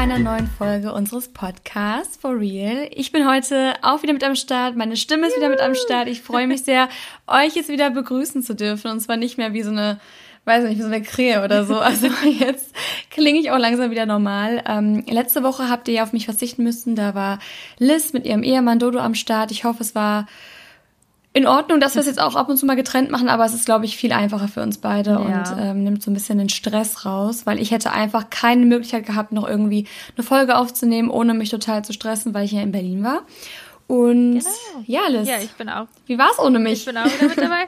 einer neuen Folge unseres Podcasts For Real. Ich bin heute auch wieder mit am Start. Meine Stimme ist wieder mit am Start. Ich freue mich sehr, euch jetzt wieder begrüßen zu dürfen. Und zwar nicht mehr wie so eine weiß nicht, wie so eine Krähe oder so. Also jetzt klinge ich auch langsam wieder normal. Ähm, letzte Woche habt ihr ja auf mich verzichten müssen. Da war Liz mit ihrem Ehemann Dodo am Start. Ich hoffe, es war in Ordnung, dass wir es jetzt auch ab und zu mal getrennt machen, aber es ist, glaube ich, viel einfacher für uns beide Ja. und ähm, nimmt so ein bisschen den Stress raus, weil ich hätte einfach keine Möglichkeit gehabt, noch irgendwie eine Folge aufzunehmen, ohne mich total zu stressen, weil ich ja in Berlin war. Und ja, Liz, Ja, ich bin auch. wie war's ohne mich? Ich bin auch wieder mit dabei.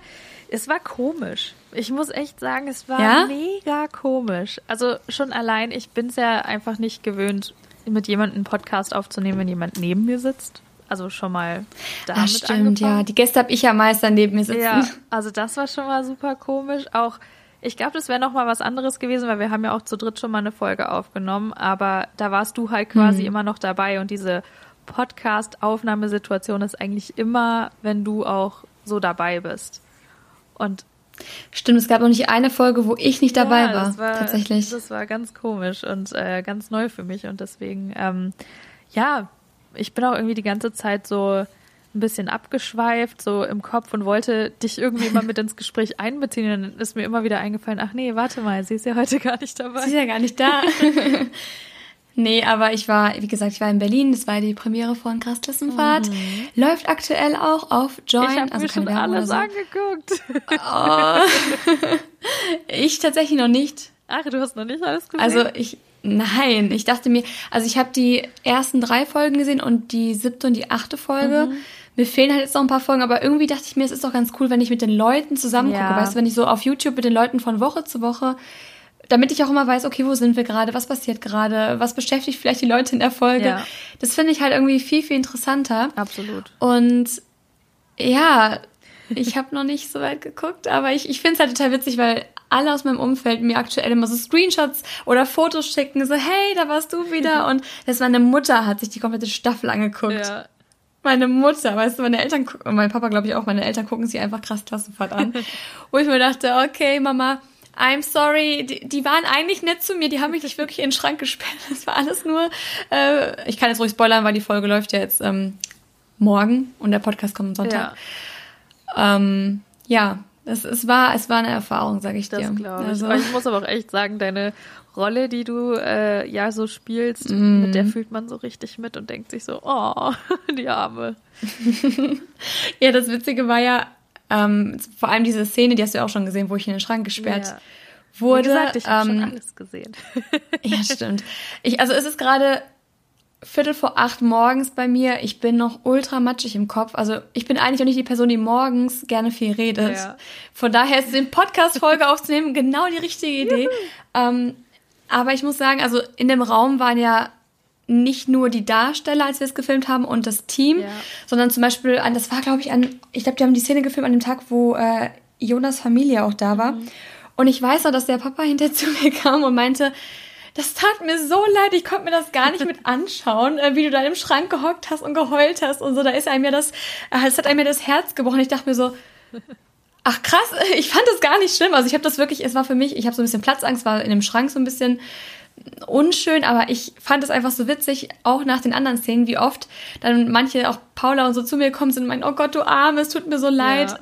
Es war komisch. Ich muss echt sagen, es war Ja? mega komisch. Also schon allein, ich bin es ja einfach nicht gewöhnt, mit jemandem einen Podcast aufzunehmen, wenn jemand neben mir sitzt. Also schon mal damit Ach, stimmt, ja. angefangen. Die Gäste habe ich ja meist dann neben mir sitzen. Ja, also das war schon mal super komisch. Auch, ich glaube, das wäre noch mal was anderes gewesen, weil wir haben ja auch zu dritt schon mal eine Folge aufgenommen, aber da warst du halt quasi immer noch dabei und diese Podcast-Aufnahmesituation ist eigentlich immer, wenn du auch so dabei bist. Und Stimmt, es gab noch nicht eine Folge, wo ich nicht dabei ja, war, das war. Tatsächlich. Das war ganz komisch und äh, ganz neu für mich und deswegen, ähm, ja, ich bin auch irgendwie die ganze Zeit so ein bisschen abgeschweift, so im Kopf und wollte dich irgendwie mal mit ins Gespräch einbeziehen. Und dann ist mir immer wieder eingefallen, ach nee, warte mal, sie ist ja heute gar nicht Sie dabei. ist ja gar nicht da. nee, aber ich war, wie gesagt, ich war in Berlin. Das war die Premiere von Krassklassenfahrt. Läuft aktuell auch auf Join. Mhm. Ich habe also mir schon Werbung alles oder angeguckt. so. Ich tatsächlich noch nicht. Ach, du hast noch nicht alles gesehen? Also ich, nein, ich dachte mir, also ich habe die ersten drei Folgen gesehen und die siebte und die achte Folge. Mhm. Mir fehlen halt jetzt noch ein paar Folgen, aber irgendwie dachte ich mir, es ist doch ganz cool, wenn ich mit den Leuten zusammen gucke. Ja. Weißt du, wenn ich so auf YouTube mit den Leuten von Woche zu Woche, damit ich auch immer weiß, okay, wo sind wir gerade, was passiert gerade, was beschäftigt vielleicht die Leute in der Folge. Ja. Das finde ich halt irgendwie viel, viel interessanter. Absolut. Und ja, ich habe noch nicht so weit geguckt, aber ich, ich finde es halt total witzig, weil alle aus meinem Umfeld mir aktuell immer so Screenshots oder Fotos schicken, so hey, da warst du wieder. Und das meine Mutter hat sich die komplette Staffel angeguckt. Ja. Meine Mutter, weißt du, meine Eltern, und mein Papa glaube ich auch, meine Eltern gucken sich einfach krass Klassenfahrt an. Wo ich mir dachte, okay, Mama, I'm sorry, die, die waren eigentlich nett zu mir, die haben mich nicht wirklich in den Schrank gesperrt. Das war alles nur, äh, ich kann jetzt ruhig spoilern, weil die Folge läuft ja jetzt ähm, morgen und der Podcast kommt am Sonntag. Ja, Ähm, ja, es, es, war, es war eine Erfahrung, sage ich das dir. ich. Also, Aber ich muss aber auch echt sagen, deine Rolle, die du äh, ja so spielst, Mhm. mit der fühlt man so richtig mit und denkt sich so, oh, die Arme. ja, das Witzige war ja, ähm, vor allem diese Szene, die hast du ja auch schon gesehen, wo ich in den Schrank gesperrt Ja. wurde. Wie gesagt, ich habe ähm, schon alles gesehen. Ja, stimmt. Ich, also es ist gerade Viertel vor acht morgens bei mir. Ich bin noch ultra matschig im Kopf. Also ich bin eigentlich auch nicht die Person, die morgens gerne viel redet. Ja. Von daher ist den Podcast-Folge aufzunehmen genau die richtige Idee. Ähm, aber ich muss sagen, also in dem Raum waren ja nicht nur die Darsteller, als wir es gefilmt haben, und das Team, Ja. sondern zum Beispiel an, das war, glaube ich, an, ich glaube, die haben die Szene gefilmt an dem Tag, wo äh, Jonas Familie auch da war. Und ich weiß noch, dass der Papa hinter zu mir kam und meinte, das tat mir so leid, ich konnte mir das gar nicht mit anschauen, äh, wie du da im Schrank gehockt hast und geheult hast und so. Da ist einem ja das, äh, es hat einem ja das Herz gebrochen. Ich dachte mir so, ach krass, ich fand das gar nicht schlimm. Also ich habe das wirklich, es war für mich, ich habe so ein bisschen Platzangst, war in dem Schrank so ein bisschen unschön, aber ich fand es einfach so witzig, auch nach den anderen Szenen, wie oft dann manche, auch Paula und so zu mir kommen sind und meinen, oh Gott, du Arme, es tut mir so leid. Ja.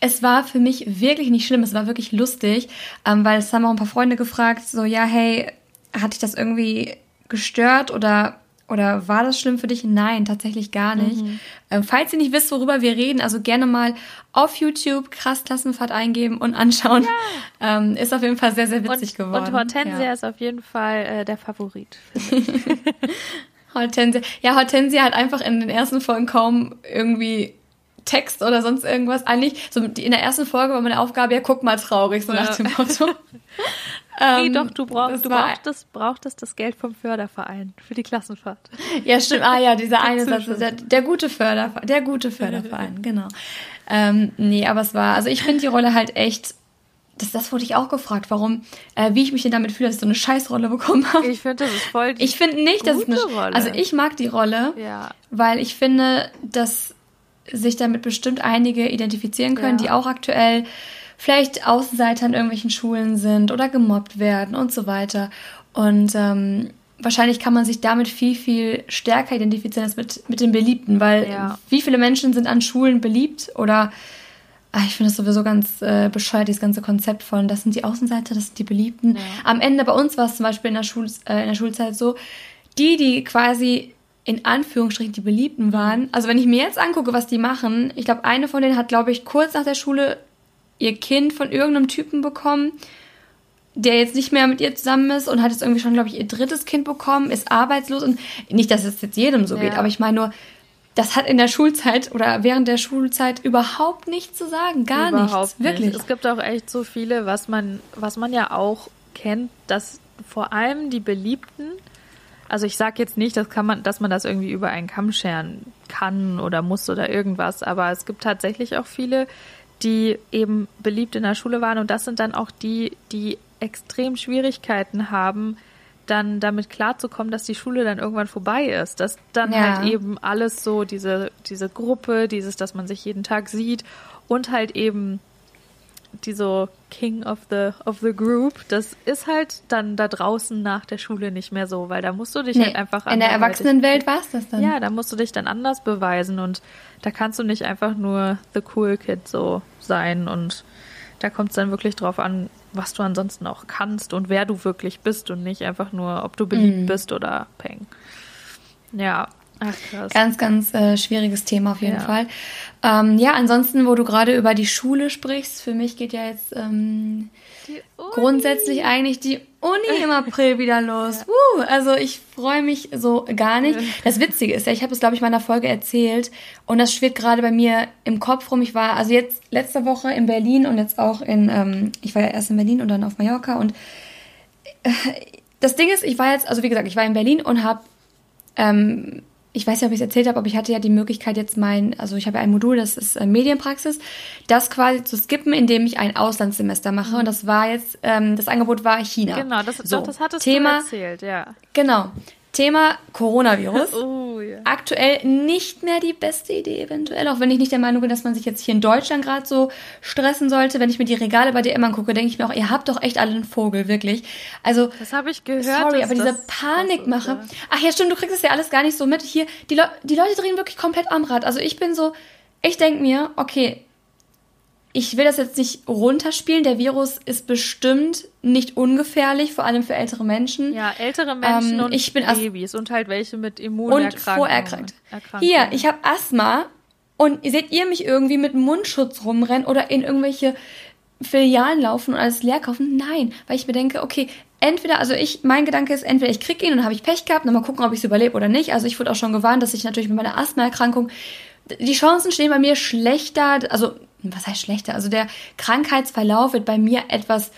Es war für mich wirklich nicht schlimm, es war wirklich lustig, ähm, weil es haben auch ein paar Freunde gefragt, so, ja, hey, hat dich das irgendwie gestört oder, oder war das schlimm für dich? Nein, tatsächlich gar nicht. Ähm, falls ihr nicht wisst, worüber wir reden, also gerne mal auf YouTube krass Klassenfahrt eingeben und anschauen. Ähm, ist auf jeden Fall sehr, sehr witzig und, geworden. Und Hortensia Ja. ist auf jeden Fall äh, der Favorit. Hortensia. Ja, Hortensia hat einfach in den ersten Folgen kaum irgendwie Text oder sonst irgendwas. Eigentlich, so in der ersten Folge war meine Aufgabe, ja, guck mal traurig, so Ja. nach dem Motto. nee, Ähm, doch, du, brauch, das du war- brauchtest, brauchtest das Geld vom Förderverein für die Klassenfahrt. Ja, stimmt. Ah ja, dieser eine Satz, der, der gute Förderverein, der gute Förderverein, genau. Ähm, nee, aber es war, also ich finde die Rolle halt echt das, das wurde ich auch gefragt, warum, äh, wie ich mich denn damit fühle, dass ich so eine Scheißrolle bekommen habe. Ich finde, das ist voll die Ich finde nicht, dass es eine Rolle. Also ich mag die Rolle, ja. weil ich finde, dass sich damit bestimmt einige identifizieren können, Ja. die auch aktuell vielleicht Außenseiter in irgendwelchen Schulen sind oder gemobbt werden und so weiter. Und ähm, wahrscheinlich kann man sich damit viel, viel stärker identifizieren als mit, mit den Beliebten, weil Ja. wie viele Menschen sind an Schulen beliebt oder Ah, ich finde es sowieso ganz äh, bescheuert, dieses ganze Konzept von, das sind die Außenseiter, das sind die Beliebten. Ja. Am Ende bei uns war es zum Beispiel in der, Schul äh, in der Schulzeit so, die, die quasi in Anführungsstrichen die Beliebten waren, also wenn ich mir jetzt angucke, was die machen, ich glaube, eine von denen hat, glaube ich, kurz nach der Schule ihr Kind von irgendeinem Typen bekommen, der jetzt nicht mehr mit ihr zusammen ist und hat jetzt irgendwie schon, glaube ich, ihr drittes Kind bekommen, ist arbeitslos und nicht, dass es jetzt jedem so Ja. geht, aber ich meine nur, das hat in der Schulzeit oder während der Schulzeit überhaupt nichts zu sagen, gar Überhaupt nichts, wirklich. Nicht. Es gibt auch echt so viele, was man, was man ja auch kennt, dass vor allem die Beliebten, also ich sage jetzt nicht, dass kann man, dass man das irgendwie über einen Kamm scheren kann oder muss oder irgendwas, aber es gibt tatsächlich auch viele, die eben beliebt in der Schule waren und das sind dann auch die, die extrem Schwierigkeiten haben, dann damit klarzukommen, dass die Schule dann irgendwann vorbei ist. Dass dann Ja. halt eben alles so, diese, diese Gruppe, dieses, dass man sich jeden Tag sieht und halt eben die so King of the of the Group, das ist halt dann da draußen nach der Schule nicht mehr so, weil da musst du dich Nee, halt einfach in der Erwachsenenwelt war es das dann. ja, da musst du dich dann anders beweisen und da kannst du nicht einfach nur the cool kid so sein und da kommt es dann wirklich drauf an, was du ansonsten auch kannst und wer du wirklich bist und nicht einfach nur, ob du beliebt Mhm. bist oder peng. Ja, ach krass. Ganz, ganz äh, schwieriges Thema auf jeden Ja. Fall. Ähm, ja, ansonsten, wo du gerade über die Schule sprichst, für mich geht ja jetzt ähm, grundsätzlich eigentlich die Uni im April wieder los. Uh, also ich freue mich so gar nicht. Das Witzige ist ja, ich habe es, glaube ich, mal in einer Folge erzählt und das schwirrt gerade bei mir im Kopf rum. Ich war also jetzt letzte Woche in Berlin und jetzt auch in, ähm, ich war ja erst in Berlin und dann auf Mallorca und äh, das Ding ist, ich war jetzt, also wie gesagt, ich war in Berlin und habe ähm, ich weiß ja, ob ich es erzählt habe, aber ich hatte ja die Möglichkeit jetzt mein, also ich habe ja ein Modul, das ist äh, Medienpraxis, das quasi zu skippen, indem ich ein Auslandssemester mache. Und das war jetzt, ähm, das Angebot war China. Genau, das, so, doch, das hattest Thema, du erzählt, ja. Genau. Thema Coronavirus. Oh, ja. Aktuell nicht mehr die beste Idee eventuell, auch wenn ich nicht der Meinung bin, dass man sich jetzt hier in Deutschland gerade so stressen sollte. Wenn ich mir die Regale bei DM angucke, denke ich mir auch, ihr habt doch echt alle einen Vogel, wirklich. Also Das habe ich gehört. Sorry, aber diese Panikmache. Ach ja, stimmt, du kriegst es ja alles gar nicht so mit. Hier, die, Le die Leute drehen wirklich komplett am Rad. Also ich bin so, ich denke mir, okay, ich will das jetzt nicht runterspielen. Der Virus ist bestimmt nicht ungefährlich, vor allem für ältere Menschen. Ja, ältere Menschen Ähm, und ich bin Babys und halt welche mit und Immunerkrankungen. vorerkrankt. Erkrankungen. Hier, ich habe Asthma und seht ihr mich irgendwie mit Mundschutz rumrennen oder in irgendwelche Filialen laufen und alles leer kaufen? Nein, weil ich mir denke, okay, entweder, also ich, mein Gedanke ist, entweder ich krieg ihn und habe ich Pech gehabt, dann mal gucken, ob ich es überlebe oder nicht. Also ich wurde auch schon gewarnt, dass ich natürlich mit meiner Asthmaerkrankung, die Chancen stehen bei mir schlechter, also was heißt schlechter? Also der Krankheitsverlauf wird bei mir etwas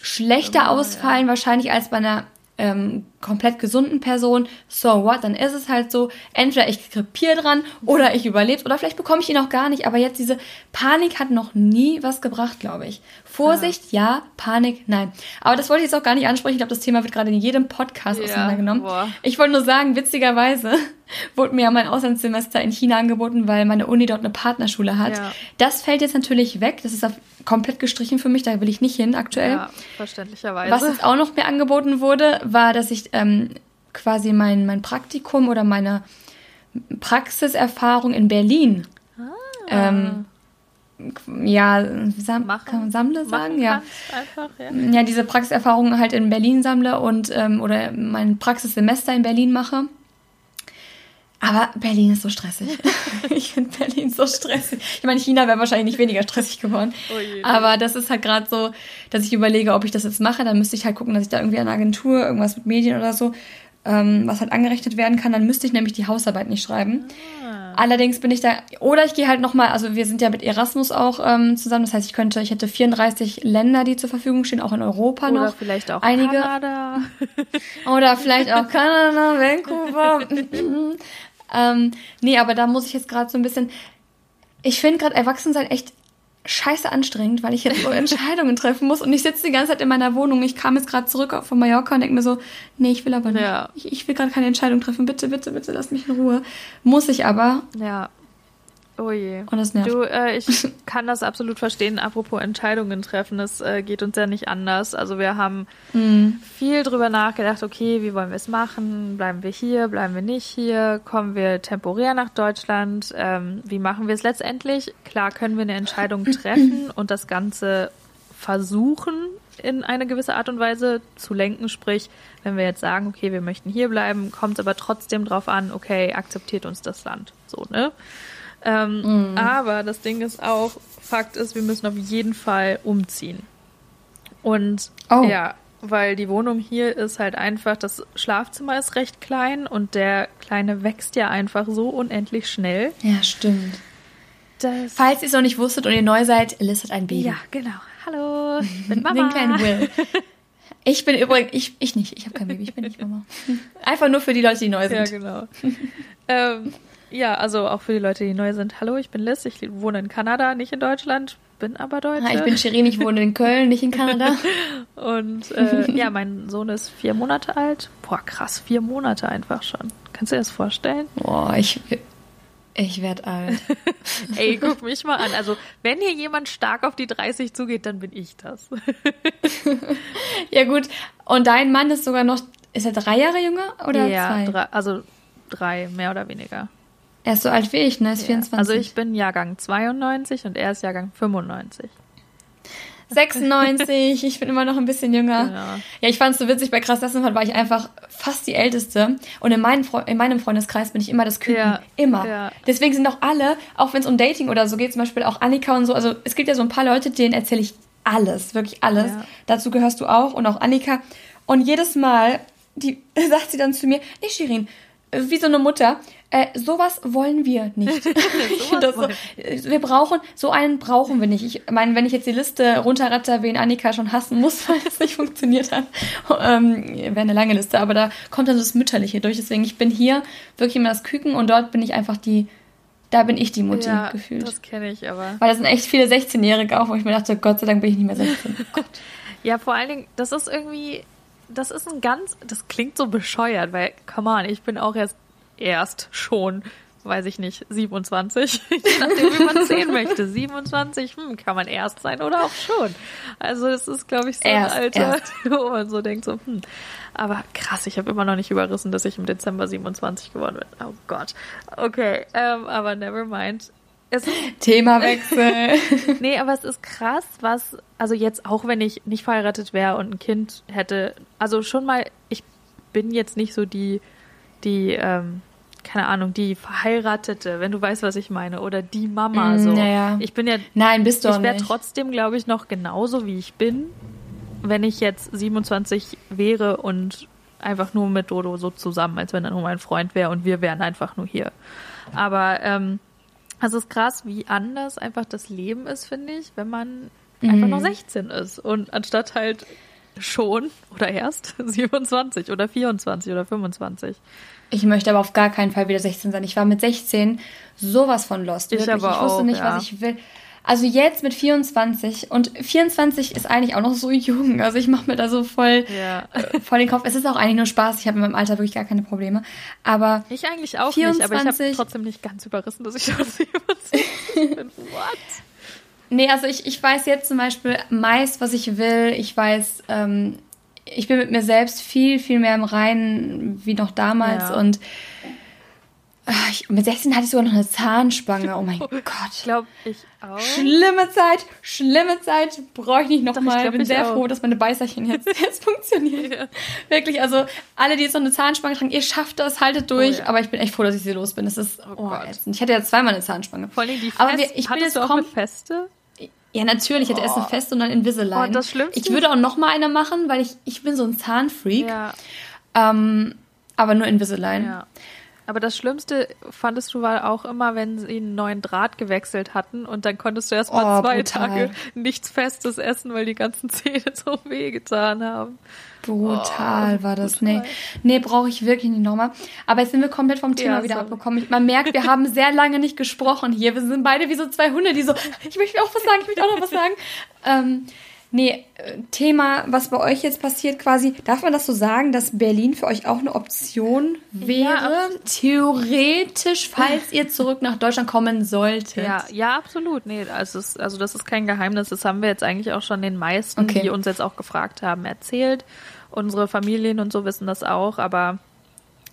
schlechter ausfallen, wahrscheinlich als bei einer ähm, komplett gesunden Person. So what? Dann ist es halt so. Entweder ich krepiere dran oder ich überlebe oder vielleicht bekomme ich ihn auch gar nicht. Aber jetzt diese Panik hat noch nie was gebracht, glaube ich. Vorsicht, ja. Panik, nein. Aber das wollte ich jetzt auch gar nicht ansprechen. Ich glaube, das Thema wird gerade in jedem Podcast Ja, auseinandergenommen. boah. Ich wollte nur sagen, witzigerweise wurde mir ja mein Auslandssemester in China angeboten, weil meine Uni dort eine Partnerschule hat. Ja. Das fällt jetzt natürlich weg. Das ist auf, komplett gestrichen für mich. Da will ich nicht hin aktuell. Ja, verständlicherweise. Was jetzt auch noch mir angeboten wurde, war, dass ich ähm, quasi mein, mein Praktikum oder meine Praxiserfahrung in Berlin ähm, ja, sam Machen- kann man sammle sagen? Ja. einfach, ja. ja, diese Praxiserfahrung halt in Berlin sammle und ähm, oder mein Praxissemester in Berlin mache. Aber Berlin ist so stressig. ich finde Berlin so stressig. Ich meine, China wäre wahrscheinlich nicht weniger stressig geworden. Oh. Aber das ist halt gerade so, dass ich überlege, ob ich das jetzt mache. Dann müsste ich halt gucken, dass ich da irgendwie an einer Agentur, irgendwas mit Medien oder so, ähm, was halt angerechnet werden kann. Dann müsste ich nämlich die Hausarbeit nicht schreiben. Ah. Allerdings bin ich da, oder ich gehe halt nochmal, also wir sind ja mit Erasmus auch ähm, zusammen. Das heißt, ich könnte, ich hätte 34 Länder, die zur Verfügung stehen, auch in Europa Oder noch. vielleicht auch einige. Kanada. Oder vielleicht auch Kanada, Vancouver. ähm, nee, aber da muss ich jetzt gerade so ein bisschen. Ich finde gerade Erwachsensein echt scheiße anstrengend, weil ich jetzt so Entscheidungen treffen muss und ich sitze die ganze Zeit in meiner Wohnung. Ich kam jetzt gerade zurück von Mallorca und denke mir so, nee, ich will aber nicht. Ja. Ich, ich will gerade keine Entscheidung treffen. Bitte, bitte, bitte, lass mich in Ruhe. Muss ich aber. Ja. Oh je. Und das nervt. Du, äh, ich kann das absolut verstehen. Apropos Entscheidungen treffen, das äh, geht uns ja nicht anders. Also wir haben Mhm. viel drüber nachgedacht, okay, wie wollen wir es machen? Bleiben wir hier, bleiben wir nicht hier? Kommen wir temporär nach Deutschland? Ähm, wie machen wir es letztendlich? Klar können wir eine Entscheidung treffen und das Ganze versuchen in eine gewisse Art und Weise zu lenken. Sprich, wenn wir jetzt sagen, okay, wir möchten hier bleiben, kommt es aber trotzdem drauf an, okay, akzeptiert uns das Land. So, ne? Ähm, Aber das Ding ist auch, Fakt ist, wir müssen auf jeden Fall umziehen. Und Oh. ja, weil die Wohnung hier ist halt einfach, das Schlafzimmer ist recht klein und der Kleine wächst ja einfach so unendlich schnell. Ja, stimmt. Das, Falls ihr es noch nicht wusstet und ihr neu seid, Liz hat ein Baby. ja, genau. Hallo, ich bin Den Mama. kleinen Will. Ich bin übrigens, ich, ich nicht, ich habe kein Baby, ich bin nicht Mama. Einfach nur für die Leute, die neu sind. Ja, genau. ähm, ja, also auch für die Leute, die neu sind. Hallo, ich bin Liz, ich wohne in Kanada, nicht in Deutschland, bin aber Deutsche. Ah, ich bin Shirin, ich wohne in Köln, nicht in Kanada. Und äh, ja, mein Sohn ist vier Monate alt. Boah, krass, vier Monate einfach schon. Kannst du dir das vorstellen? Boah, ich, ich werde alt. Ey, guck mich mal an. Also, wenn hier jemand stark auf die 30 zugeht, dann bin ich das. Ja gut, und dein Mann ist sogar noch, ist er drei Jahre jünger oder ja, zwei? drei, also drei, mehr oder weniger. Er ist so alt wie ich, ne? Ist Ja. 24. Also ich bin Jahrgang 92 und er ist Jahrgang 95. 96, ich bin immer noch ein bisschen jünger. Ja. Ja, ich fand es so witzig, bei Krass Klassenfahrt war ich einfach fast die Älteste. Und in, meinen Fre in meinem Freundeskreis bin ich immer das Küken. Ja, Immer. ja. Deswegen sind auch alle, auch wenn es um Dating oder so geht, zum Beispiel auch Annika und so, also es gibt ja so ein paar Leute, denen erzähle ich alles, wirklich alles. Ja. Dazu gehörst du auch und auch Annika. Und jedes Mal, die sagt sie dann zu mir, nee, Shirin, wie so eine Mutter, äh, sowas wollen wir nicht. das wir brauchen, so einen brauchen wir nicht. Ich meine, wenn ich jetzt die Liste runterratter, wen Annika schon hassen muss, weil das nicht funktioniert hat, ähm, wäre eine lange Liste, aber da kommt dann so das Mütterliche durch. Deswegen, ich bin hier wirklich immer das Küken und dort bin ich einfach die, da bin ich die Mutti ja, gefühlt. das kenne ich aber. Weil da sind echt viele 16-Jährige auch, wo ich mir dachte, Gott sei Dank bin ich nicht mehr 16. Ja, vor allen Dingen, das ist irgendwie, das ist ein ganz, das klingt so bescheuert, weil, come on, ich bin auch erst, erst schon, weiß ich nicht, 27, je nachdem, wie man sehen möchte. 27, hm, kann man erst sein oder auch schon. Also es ist, glaube ich, so Erst, ein Alter, erst. wo man so denkt, so, hm. Aber krass, ich habe immer noch nicht überrissen, dass ich im Dezember 27 geworden bin. Oh Gott. Okay, ähm, aber never mind. Es Themawechsel. Nee, aber es ist krass, was, also jetzt auch wenn ich nicht verheiratet wäre und ein Kind hätte, also schon mal, ich bin jetzt nicht so die, die, ähm, keine Ahnung, die Verheiratete, wenn du weißt, was ich meine, oder die Mama Mm, so. ja, ja. Ich bin ja, Nein, bist du auch ich wäre trotzdem, glaube ich, noch genauso wie ich bin, wenn ich jetzt 27 wäre und einfach nur mit Dodo so zusammen, als wenn er nur mein Freund wäre und wir wären einfach nur hier. Aber ähm, es ist krass, wie anders einfach das Leben ist, finde ich, wenn man einfach noch 16 ist und anstatt halt schon oder erst 27 oder 24 oder 25. Ich möchte aber auf gar keinen Fall wieder 16 sein. Ich war mit 16 sowas von lost. Ich Wirklich. aber ich wusste auch, nicht, ja. was ich will. Also jetzt mit 24 und 24 ist eigentlich auch noch so jung. Also ich mache mir da so voll, Ja. äh, voll den Kopf. Es ist auch eigentlich nur Spaß. Ich habe in meinem Alter wirklich gar keine Probleme. Aber Ich eigentlich auch nicht, aber ich habe 24 trotzdem nicht ganz überrissen, dass ich schon 27 bin. What? Nee, also ich, ich weiß jetzt zum Beispiel meist, was ich will. Ich weiß, ähm, ich bin mit mir selbst viel, viel mehr im Reinen wie noch damals. Ja. Und ah, ich, mit 16 hatte ich sogar noch eine Zahnspange. Oh mein Gott. Ich glaube, ich auch. Schlimme Zeit, schlimme Zeit, brauche ich nicht ich nochmal. glaub, bin ich sehr auch. froh, dass meine Beißerchen jetzt, jetzt funktionieren. Ja. Wirklich, also alle, die jetzt noch eine Zahnspange tragen, ihr schafft das, haltet durch. Oh ja. aber ich bin echt froh, dass ich sie los bin. Das ist Oh oh. Ich hatte ja zweimal eine Zahnspange. Vor allem die Fest, Aber wir, ich bin jetzt auch eine Feste? Ja, natürlich. Ich hatte erst eine Feste und dann Invisalign. Oh, das Schlimmste Ich würde auch nochmal eine machen, weil ich, ich bin so ein Zahnfreak. Ja, Ähm, aber nur Invisalign. ja. Aber das Schlimmste fandest du war auch immer, wenn sie einen neuen Draht gewechselt hatten und dann konntest du erst mal oh, zwei brutal. Tage nichts Festes essen, weil die ganzen Zähne so wehgetan haben. Brutal oh, war das. Brutal. Nee, nee brauche ich wirklich nicht nochmal. Aber jetzt sind wir komplett vom Thema ja, wieder sorry. abgekommen. Man merkt, wir haben sehr lange nicht gesprochen hier. Wir sind beide wie so zwei Hunde, die so, ich möchte auch was sagen, ich möchte auch noch was sagen. Ähm, Nee, Thema, was bei euch jetzt passiert quasi, darf man das so sagen, dass Berlin für euch auch eine Option wäre? Ja, Theoretisch, falls ihr zurück nach Deutschland kommen solltet. Ja, ja, absolut. Nee, also, also das ist kein Geheimnis. Das haben wir jetzt eigentlich auch schon den meisten, okay. die uns jetzt auch gefragt haben, erzählt. Unsere Familien und so wissen das auch, aber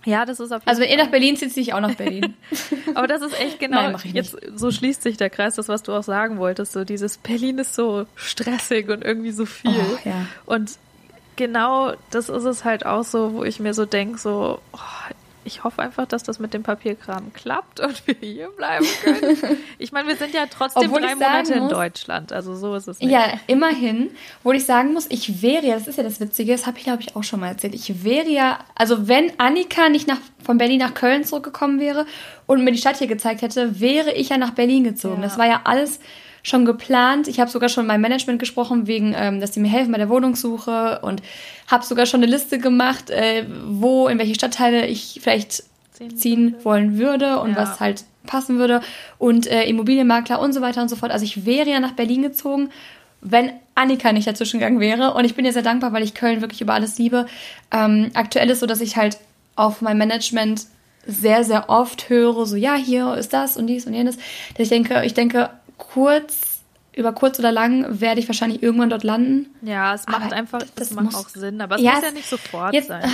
ja, das ist auf jeden Also wenn Fall. ihr nach Berlin zieht, ziehe ich auch nach Berlin. Aber das ist echt genau, Nein, jetzt so schließt sich der Kreis, das was du auch sagen wolltest, so dieses Berlin ist so stressig und irgendwie so viel. Oh, ja. Und genau das ist es halt auch so, wo ich mir so denke, so, oh, ich hoffe einfach, dass das mit dem Papierkram klappt und wir hier bleiben können. Ich meine, wir sind ja trotzdem Obwohl drei Monate muss, in Deutschland, also so ist es nicht. Ja, immerhin. Wo ich sagen muss, ich wäre ja, das ist ja das Witzige, das habe ich glaube ich auch schon mal erzählt, ich wäre ja, also wenn Annika nicht nach, von Berlin nach Köln zurückgekommen wäre und mir die Stadt hier gezeigt hätte, wäre ich ja nach Berlin gezogen. Ja. Das war ja alles schon geplant. Ich habe sogar schon mit meinem Management gesprochen, wegen, ähm, dass die mir helfen bei der Wohnungssuche und habe sogar schon eine Liste gemacht, äh, wo, in welche Stadtteile ich vielleicht ziehen wollen würde und ja. was halt passen würde und äh, Immobilienmakler und so weiter und so fort. Also ich wäre ja nach Berlin gezogen, wenn Annika nicht dazwischen gegangen wäre. Und ich bin ja sehr dankbar, weil ich Köln wirklich über alles liebe. Ähm, aktuell ist so, dass ich halt auf mein Management sehr, sehr oft höre, so ja, hier ist das und dies und jenes. Dass ich denke, ich denke, kurz, über kurz oder lang werde ich wahrscheinlich irgendwann dort landen. Ja, es macht aber einfach, das, das macht auch Sinn, aber es ja, muss ja nicht sofort jetzt, sein.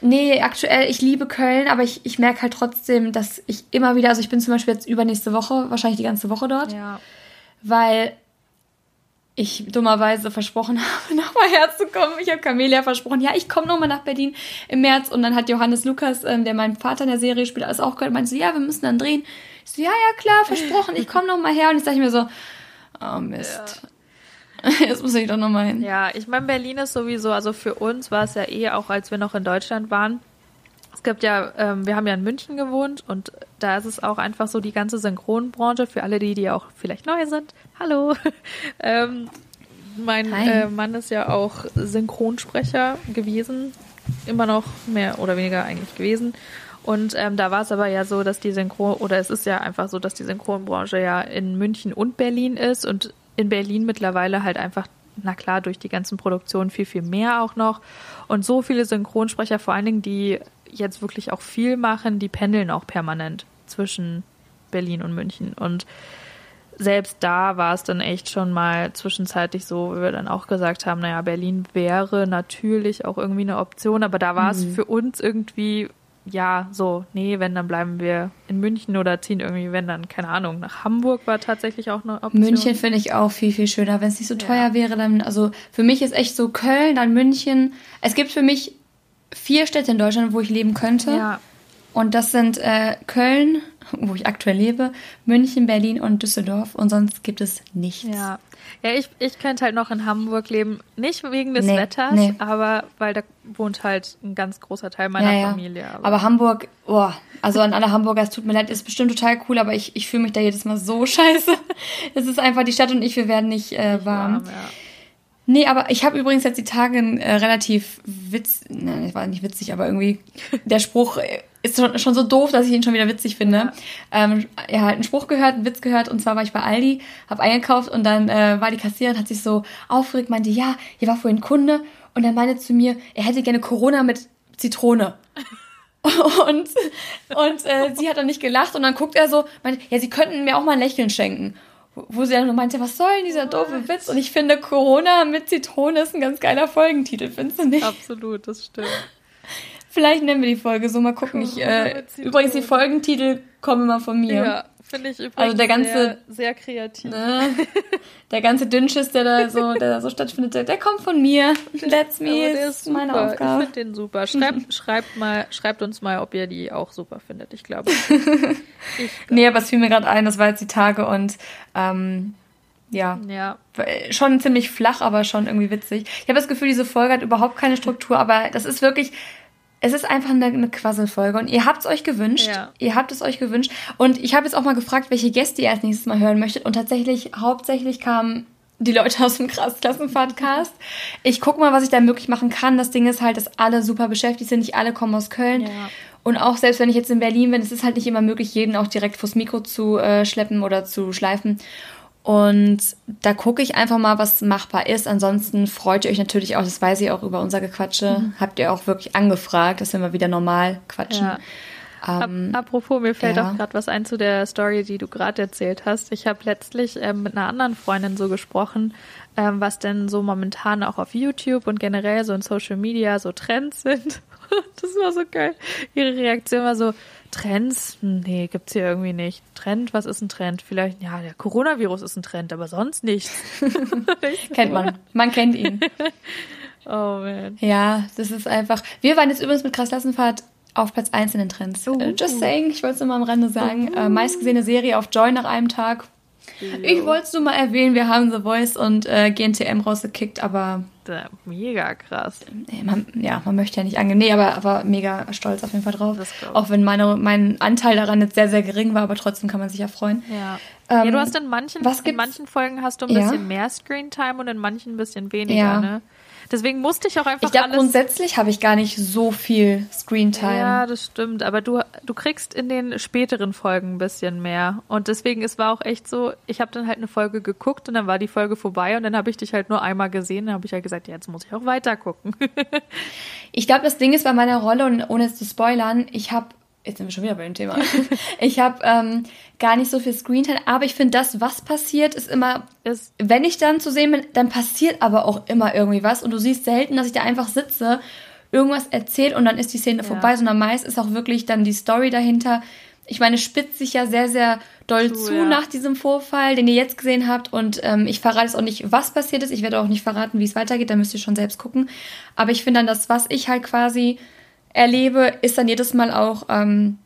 Nee, aktuell, ich liebe Köln, aber ich, ich merke halt trotzdem, dass ich immer wieder, also ich bin zum Beispiel jetzt übernächste Woche, wahrscheinlich die ganze Woche dort. Ja. Weil ich dummerweise versprochen habe, nochmal herzukommen. Ich habe Camelia versprochen, ja, ich komme nochmal nach Berlin im März. Und dann hat Johannes Lukas, ähm, der meinen Vater in der Serie spielt, alles auch gehört, meinte so, ja, wir müssen dann drehen. Ich so, ja, ja, klar, versprochen, ich komme nochmal her. Und jetzt sage ich mir so, oh Mist. Ja. Jetzt muss ich doch nochmal hin. Ja, ich meine, Berlin ist sowieso, also für uns war es ja eh, auch als wir noch in Deutschland waren, es gibt ja, ähm, wir haben ja in München gewohnt und da ist es auch einfach so die ganze Synchronbranche, für alle die, die auch vielleicht neu sind. Hallo. ähm, mein äh, Mann ist ja auch Synchronsprecher gewesen, immer noch mehr oder weniger eigentlich gewesen. Und ähm, da war es aber ja so, dass die Synchron, oder es ist ja einfach so, dass die Synchronbranche ja in München und Berlin ist und in Berlin mittlerweile halt einfach, na klar, durch die ganzen Produktionen viel, viel mehr auch noch. Und so viele Synchronsprecher, vor allen Dingen, die jetzt wirklich auch viel machen, die pendeln auch permanent zwischen Berlin und München. Und selbst da war es dann echt schon mal zwischenzeitlich so, wie wir dann auch gesagt haben, naja, Berlin wäre natürlich auch irgendwie eine Option, aber da war mhm. es für uns irgendwie, ja, so, nee, wenn, dann bleiben wir in München oder ziehen irgendwie, wenn dann, keine Ahnung, nach Hamburg war tatsächlich auch eine Option. München finde ich auch viel, viel schöner. Wenn es nicht so teuer ja. wäre, dann, also für mich ist echt so Köln, dann München. Es gibt für mich vier Städte in Deutschland, wo ich leben könnte. Ja. Und das sind äh, Köln, wo ich aktuell lebe, München, Berlin und Düsseldorf. Und sonst gibt es nichts. Ja, ja ich, ich könnte halt noch in Hamburg leben. Nicht wegen des nee, Wetters, nee. aber weil da wohnt halt ein ganz großer Teil meiner ja, ja. Familie. Aber. aber, Hamburg, oh, also an alle Hamburger, es tut mir leid, ist bestimmt total cool, aber ich, ich fühle mich da jedes Mal so scheiße. es ist einfach, die Stadt und ich, wir werden nicht äh, warm. warm ja. Nee, aber ich habe übrigens jetzt die Tage äh, relativ witz, nein, war nicht witzig, aber irgendwie der Spruch ist schon, so doof, dass ich ihn schon wieder witzig finde. Ja. Ähm, ja, halt einen Spruch gehört, einen Witz gehört und zwar war ich bei Aldi, habe eingekauft und dann äh, war die Kassiererin, hat sich so aufgeregt, meinte, ja, hier war vorhin ein Kunde und dann meinte zu mir, er hätte gerne Corona mit Zitrone. und und äh, sie hat dann nicht gelacht und dann guckt er so, meinte, ja, sie könnten mir auch mal ein Lächeln schenken wo sie dann nur meinte, was soll denn dieser doofe Witz? Und ich finde, Corona mit Zitrone ist ein ganz geiler Folgentitel, findest du nicht? Absolut, das stimmt. Vielleicht nennen wir die Folge so, mal gucken. Ich, äh, übrigens, die Folgentitel kommen immer von mir. Ja, finde ich übrigens also der ganze, sehr, sehr kreativ. Ne, der ganze Dünnschiss, der da so, der da so stattfindet, der, der kommt von mir. That's me, der ist, meine super. Aufgabe. Ich finde den super. Schreibt, schreibt, mal, schreibt uns mal, ob ihr die auch super findet. Ich glaube. ich nee, aber es fiel mir gerade ein, das war jetzt die Tage und ähm, ja. ja. Schon ziemlich flach, aber schon irgendwie witzig. Ich habe das Gefühl, diese Folge hat überhaupt keine Struktur, aber das ist wirklich es ist einfach eine, eine Quasselfolge und ihr habt es euch gewünscht. Ja. Ihr habt es euch gewünscht. Und ich habe jetzt auch mal gefragt, welche Gäste ihr als nächstes mal hören möchtet. Und tatsächlich, hauptsächlich kamen die Leute aus dem Klassenfahrtcast. Ich gucke mal, was ich da möglich machen kann. Das Ding ist halt, dass alle super beschäftigt sind. Nicht alle kommen aus Köln. Ja. Und auch selbst wenn ich jetzt in Berlin bin, es ist halt nicht immer möglich, jeden auch direkt vors Mikro zu äh, schleppen oder zu schleifen. Und da gucke ich einfach mal, was machbar ist. Ansonsten freut ihr euch natürlich auch, das weiß ich auch über unser Gequatsche. Mhm. Habt ihr auch wirklich angefragt, dass wir mal wieder normal quatschen. Ja. Ähm, Ap apropos, mir fällt ja. auch gerade was ein zu der Story, die du gerade erzählt hast. Ich habe letztlich ähm, mit einer anderen Freundin so gesprochen, ähm, was denn so momentan auch auf YouTube und generell so in Social Media so Trends sind. Das war so geil. Ihre Reaktion war so, Trends? Hm, Nee, gibt's hier irgendwie nicht. Trend, was ist ein Trend? Vielleicht, ja, der Coronavirus ist ein Trend, aber sonst nichts. kennt man. Man kennt ihn. Oh man. Ja, das ist einfach. Wir waren jetzt übrigens mit Krass Klassenfahrt auf Platz 1 in den Trends. Uh. Äh, Just saying, ich wollte es nur mal am Rande sagen. Äh, meistgesehene Serie auf Joy nach einem Tag. Ich wollte es nur mal erwähnen, wir haben The Voice und äh, GNTM rausgekickt, aber Da- Mega krass. nee, man, ja, man möchte ja nicht angehen. Nee, aber, aber mega stolz auf jeden Fall drauf. Auch wenn meine, mein Anteil daran jetzt sehr, sehr gering war, aber trotzdem kann man sich ja freuen. Ja. Ähm, ja, du hast in manchen, was in manchen Folgen hast du ein Ja. bisschen mehr Screentime und in manchen ein bisschen weniger, Ja. ne? Deswegen musste ich auch einfach Ich glaube, grundsätzlich habe ich gar nicht so viel Screentime. Ja, das stimmt. Aber du, du kriegst in den späteren Folgen ein bisschen mehr. Und deswegen, es war auch echt so, ich habe dann halt eine Folge geguckt und dann war die Folge vorbei und dann habe ich dich halt nur einmal gesehen. Dann habe ich halt gesagt, ja, jetzt muss ich auch weiter gucken. Ich glaube, das Ding ist bei meiner Rolle, und ohne es zu spoilern, ich habe, jetzt sind wir schon wieder bei dem Thema, ich habe ähm, gar nicht so viel Screentime, aber ich finde, das, was passiert, ist immer, Ist, wenn ich dann zu sehen bin, dann passiert aber auch immer irgendwie was und du siehst selten, dass ich da einfach sitze, irgendwas erzählt und dann ist die Szene Ja. vorbei, sondern meist ist auch wirklich dann die Story dahinter. Ich meine, es spitzt sich ja sehr, sehr doll True, zu ja. nach diesem Vorfall, den ihr jetzt gesehen habt. Und ähm, ich verrate jetzt auch nicht, was passiert ist. Ich werde auch nicht verraten, wie es weitergeht. Da müsst ihr schon selbst gucken. Aber ich finde dann, das, was ich halt quasi erlebe, ist dann jedes Mal auch. Ähm,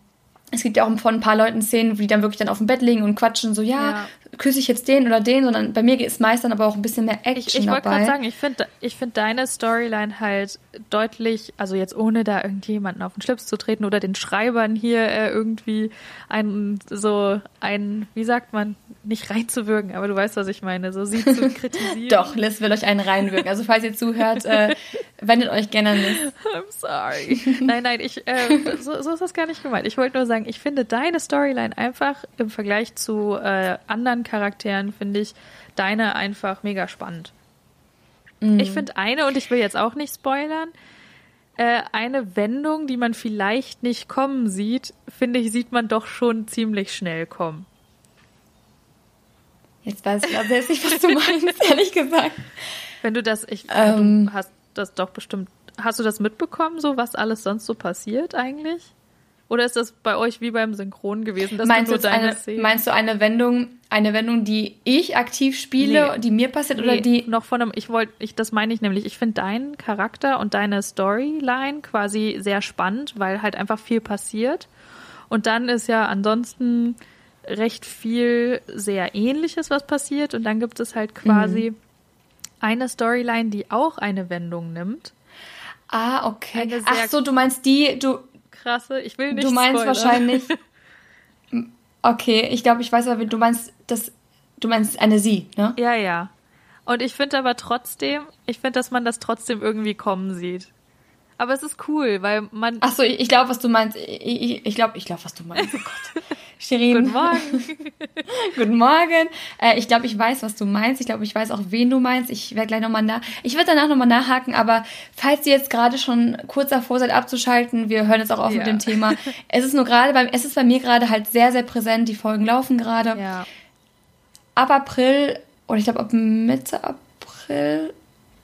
es gibt ja auch von ein paar Leuten Szenen, die dann wirklich dann auf dem Bett liegen und quatschen, so, ja, Ja. Küsse ich jetzt den oder den, sondern bei mir ist meist dann aber auch ein bisschen mehr Action ich ich wollte dabei. gerade sagen, ich finde ich find deine Storyline halt deutlich, also jetzt ohne da irgendjemanden auf den Schlips zu treten oder den Schreibern hier äh, irgendwie ein, so ein, wie sagt man, nicht reinzuwirken, aber du weißt, was ich meine, so sie zu kritisieren. Doch, Liz will euch einen reinwirken. Also falls ihr zuhört, äh, wendet euch gerne an Liz. I'm sorry. Nein, nein, ich, äh, so, so ist das gar nicht gemeint. Ich wollte nur sagen, ich finde deine Storyline einfach im Vergleich zu äh, anderen Charakteren, finde ich deine einfach mega spannend. Ich finde eine, und ich will jetzt auch nicht spoilern, äh, eine Wendung, die man vielleicht nicht kommen sieht, finde ich, sieht man doch schon ziemlich schnell kommen. Jetzt weiß ich aber selbst nicht, was du meinst, ehrlich gesagt. Wenn du das, ich, Ähm. du hast das doch bestimmt, hast du das mitbekommen, so was alles sonst so passiert eigentlich? Oder ist das bei euch wie beim Synchron gewesen, dass Meinst du nur deine eine, meinst du eine Wendung, eine Wendung, die ich aktiv spiele, Nee. die mir passiert oder Nee, die. noch von einem, ich wollte, ich, das meine ich nämlich, ich finde deinen Charakter und deine Storyline quasi sehr spannend, weil halt einfach viel passiert. Und dann ist ja ansonsten recht viel sehr ähnliches, was passiert. Und dann gibt es halt quasi Mhm. eine Storyline, die auch eine Wendung nimmt. Ah, okay. Ach so, du meinst die, du, Krasse, ich will nicht du meinst spoilern. wahrscheinlich. Okay, ich glaube, ich weiß aber, du meinst das, du meinst eine sie, ne? Ja, ja. Und ich finde aber trotzdem, ich finde, dass man das trotzdem irgendwie kommen sieht. Aber es ist cool, weil man. Ach so, ich, ich glaube, was du meinst. Ich, ich, ich glaube, ich glaube, was du meinst. Oh Gott. Shirin. Guten Morgen. Guten Morgen. Äh, ich glaube, ich weiß, was du meinst. Ich glaube, ich weiß auch, wen du meinst. Ich werde gleich nochmal nach. Ich werde danach nochmal nachhaken, aber falls ihr jetzt gerade schon kurz davor seid abzuschalten, wir hören jetzt auch auf Ja. mit dem Thema. Es ist nur gerade beim, es ist bei mir gerade halt sehr, sehr präsent. Die Folgen laufen gerade. Ja. Ab April, oder ich glaube ab Mitte April,